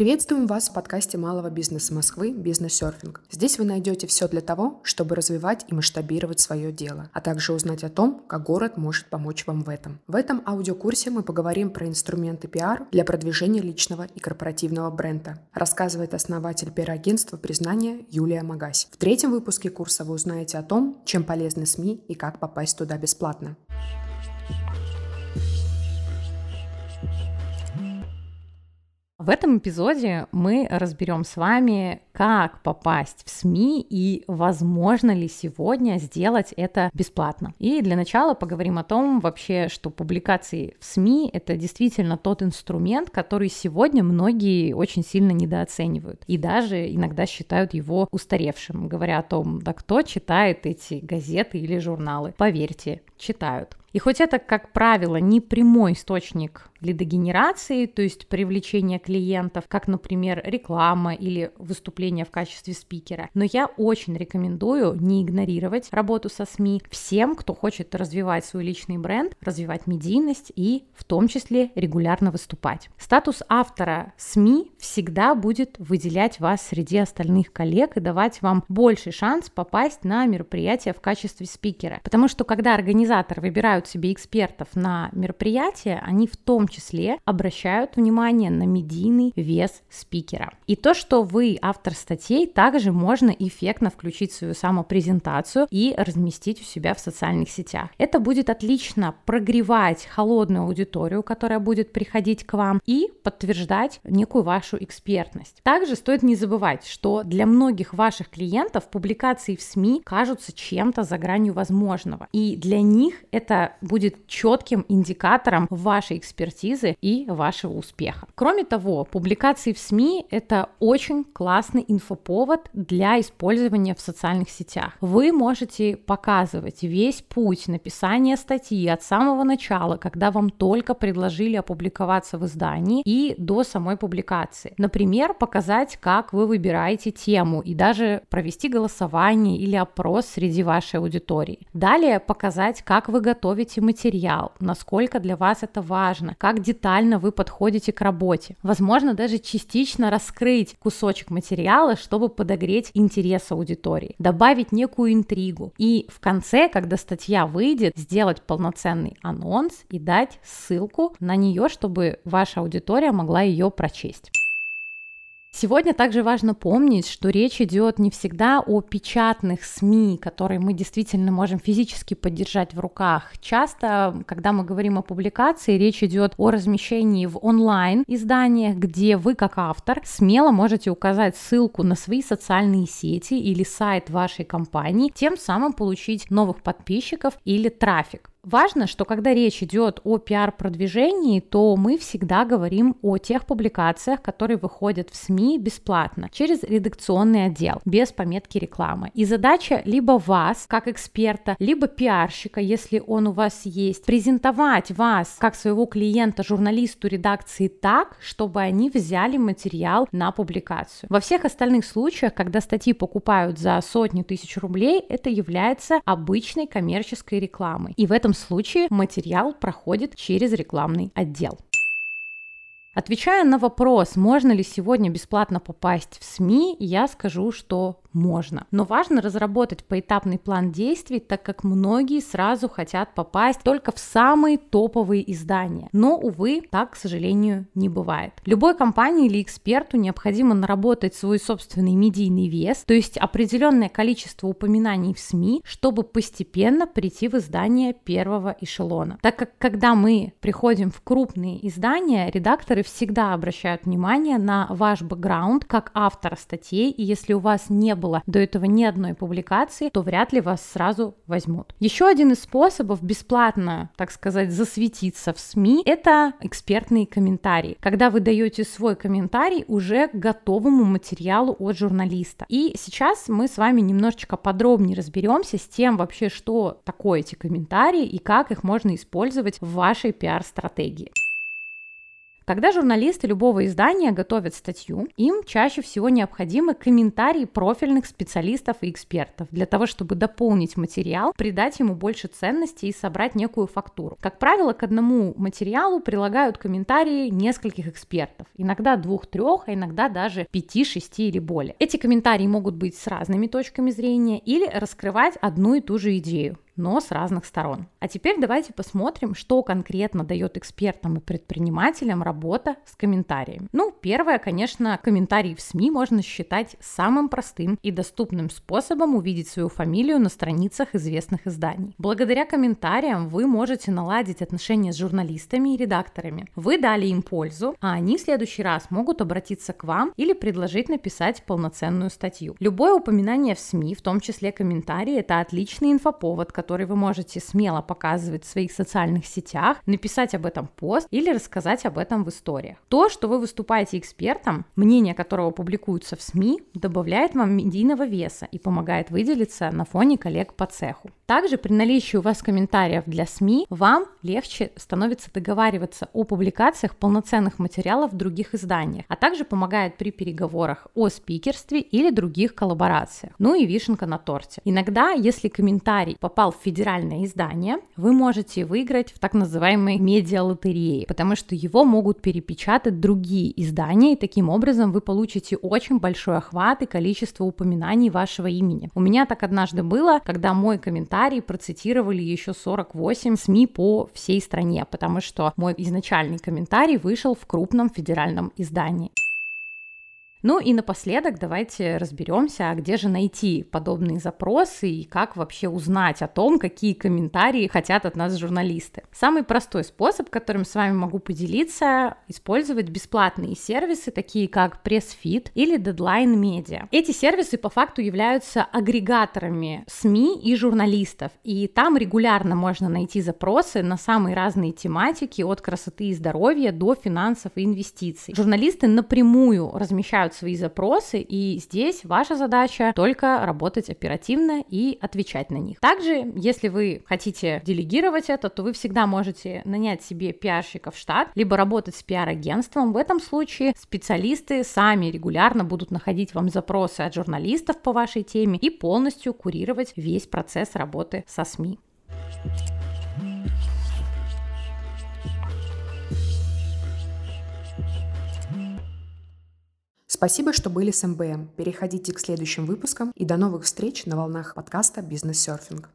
Приветствуем вас в подкасте малого бизнеса Москвы «Бизнес-серфинг». Здесь вы найдете все для того, чтобы развивать и масштабировать свое дело, а также узнать о том, как город может помочь вам в этом. В этом аудиокурсе мы поговорим про инструменты пиар для продвижения личного и корпоративного бренда, рассказывает основатель пиар-агентства «Признание» Юлия Магась. В третьем выпуске курса вы узнаете о том, чем полезны СМИ и как попасть туда бесплатно. В этом эпизоде мы разберем с вами, как попасть в СМИ и возможно ли сегодня сделать это бесплатно. И для начала поговорим о том вообще, что публикации в СМИ — это действительно тот инструмент, который сегодня многие очень сильно недооценивают и даже иногда считают его устаревшим, говоря о том, да кто читает эти газеты или журналы. Поверьте, читают. И хоть это, как правило, не прямой источник лидогенерации, то есть привлечения клиентов, как, например, реклама или выступление в качестве спикера. Но я очень рекомендую не игнорировать работу со СМИ всем, кто хочет развивать свой личный бренд, развивать медийность и в том числе регулярно выступать. Статус автора СМИ всегда будет выделять вас среди остальных коллег и давать вам больший шанс попасть на мероприятие в качестве спикера. Потому что когда организаторы выбирают себе экспертов на мероприятие, они в том числе обращают внимание на медийный вес спикера. И то, что вы автор статей, также можно эффектно включить свою самопрезентацию и разместить у себя в социальных сетях. Это будет отлично прогревать холодную аудиторию, которая будет приходить к вам, и подтверждать некую вашу экспертность. Также стоит не забывать, что для многих ваших клиентов публикации в СМИ кажутся чем-то за гранью возможного. И для них это будет четким индикатором вашей экспертизы и вашего успеха. Кроме того, публикации в СМИ — это очень классный инфоповод для использования в социальных сетях. Вы можете показывать весь путь написания статьи от самого начала, когда вам только предложили опубликоваться в издании, и до самой публикации. Например, показать, как вы выбираете тему и даже провести голосование или опрос среди вашей аудитории. Далее показать, как вы готовите материал, насколько для вас это важно, как детально вы подходите к работе. Возможно, даже частично раскрыть кусочек материала, чтобы подогреть интерес аудитории, добавить некую интригу. И в конце, когда статья выйдет, сделать полноценный анонс и дать ссылку на нее, чтобы ваша аудитория могла ее прочесть. Сегодня также важно помнить, что речь идет не всегда о печатных СМИ, которые мы действительно можем физически поддержать в руках. Часто, когда мы говорим о публикации, речь идет о размещении в онлайн изданиях, где вы как автор смело можете указать ссылку на свои социальные сети или сайт вашей компании, тем самым получить новых подписчиков или трафик. Важно, что когда речь идет о пиар-продвижении, то мы всегда говорим о тех публикациях, которые выходят в СМИ бесплатно, через редакционный отдел, без пометки рекламы. И задача либо вас, как эксперта, либо пиарщика, если он у вас есть, презентовать вас как своего клиента журналисту редакции так, чтобы они взяли материал на публикацию. Во всех остальных случаях, когда статьи покупают за сотни тысяч рублей, это является обычной коммерческой рекламой. И в этом этом случае материал проходит через рекламный отдел. Отвечая на вопрос, можно ли сегодня бесплатно попасть в СМИ, я скажу, что можно. Но важно разработать поэтапный план действий, так как многие сразу хотят попасть только в самые топовые издания. Но, увы, так, к сожалению, не бывает. Любой компании или эксперту необходимо наработать свой собственный медийный вес, то есть определенное количество упоминаний в СМИ, чтобы постепенно прийти в издание первого эшелона. Так как когда мы приходим в крупные издания, редакторы всегда обращают внимание на ваш бэкграунд как автора статей, и если у вас не было до этого ни одной публикации, то вряд ли вас сразу возьмут. Еще один из способов бесплатно, так сказать, засветиться в СМИ, это экспертные комментарии. Когда вы даете свой комментарий уже к готовому материалу от журналиста. И сейчас мы с вами немножечко подробнее разберемся с тем вообще, что такое эти комментарии и как их можно использовать в вашей пиар-стратегии. Когда журналисты любого издания готовят статью, им чаще всего необходимы комментарии профильных специалистов и экспертов для того, чтобы дополнить материал, придать ему больше ценности и собрать некую фактуру. Как правило, к одному материалу прилагают комментарии нескольких экспертов, иногда двух-трех, а иногда даже пяти-шести или более. Эти комментарии могут быть с разными точками зрения или раскрывать одну и ту же идею но с разных сторон. А теперь давайте посмотрим, что конкретно дает экспертам и предпринимателям работа с комментариями. Ну, первое, конечно, комментарии в СМИ можно считать самым простым и доступным способом увидеть свою фамилию на страницах известных изданий. Благодаря комментариям вы можете наладить отношения с журналистами и редакторами. Вы дали им пользу, а они в следующий раз могут обратиться к вам или предложить написать полноценную статью. Любое упоминание в СМИ, в том числе комментарии, это отличный инфоповод, который который вы можете смело показывать в своих социальных сетях, написать об этом пост или рассказать об этом в историях. То, что вы выступаете экспертом, мнение которого публикуются в СМИ, добавляет вам медийного веса и помогает выделиться на фоне коллег по цеху. Также при наличии у вас комментариев для СМИ вам легче становится договариваться о публикациях полноценных материалов в других изданиях, а также помогает при переговорах о спикерстве или других коллаборациях. Ну и вишенка на торте. Иногда, если комментарий попал в федеральное издание, вы можете выиграть в так называемой медиа-лотерее, потому что его могут перепечатать другие издания, и таким образом вы получите очень большой охват и количество упоминаний вашего имени. У меня так однажды было, когда мой комментарий процитировали еще 48 СМИ по всей стране, потому что мой изначальный комментарий вышел в крупном федеральном издании. Ну и напоследок давайте разберемся, а где же найти подобные запросы и как вообще узнать о том, какие комментарии хотят от нас журналисты. Самый простой способ, которым с вами могу поделиться, использовать бесплатные сервисы, такие как PressFit или Deadline Media. Эти сервисы по факту являются агрегаторами СМИ и журналистов, и там регулярно можно найти запросы на самые разные тематики, от красоты и здоровья до финансов и инвестиций. Журналисты напрямую размещают собирают свои запросы, и здесь ваша задача только работать оперативно и отвечать на них. Также, если вы хотите делегировать это, то вы всегда можете нанять себе пиарщика в штат, либо работать с пиар-агентством. В этом случае специалисты сами регулярно будут находить вам запросы от журналистов по вашей теме и полностью курировать весь процесс работы со СМИ. Спасибо, что были с МБМ. Переходите к следующим выпускам и до новых встреч на волнах подкаста «Бизнес-серфинг».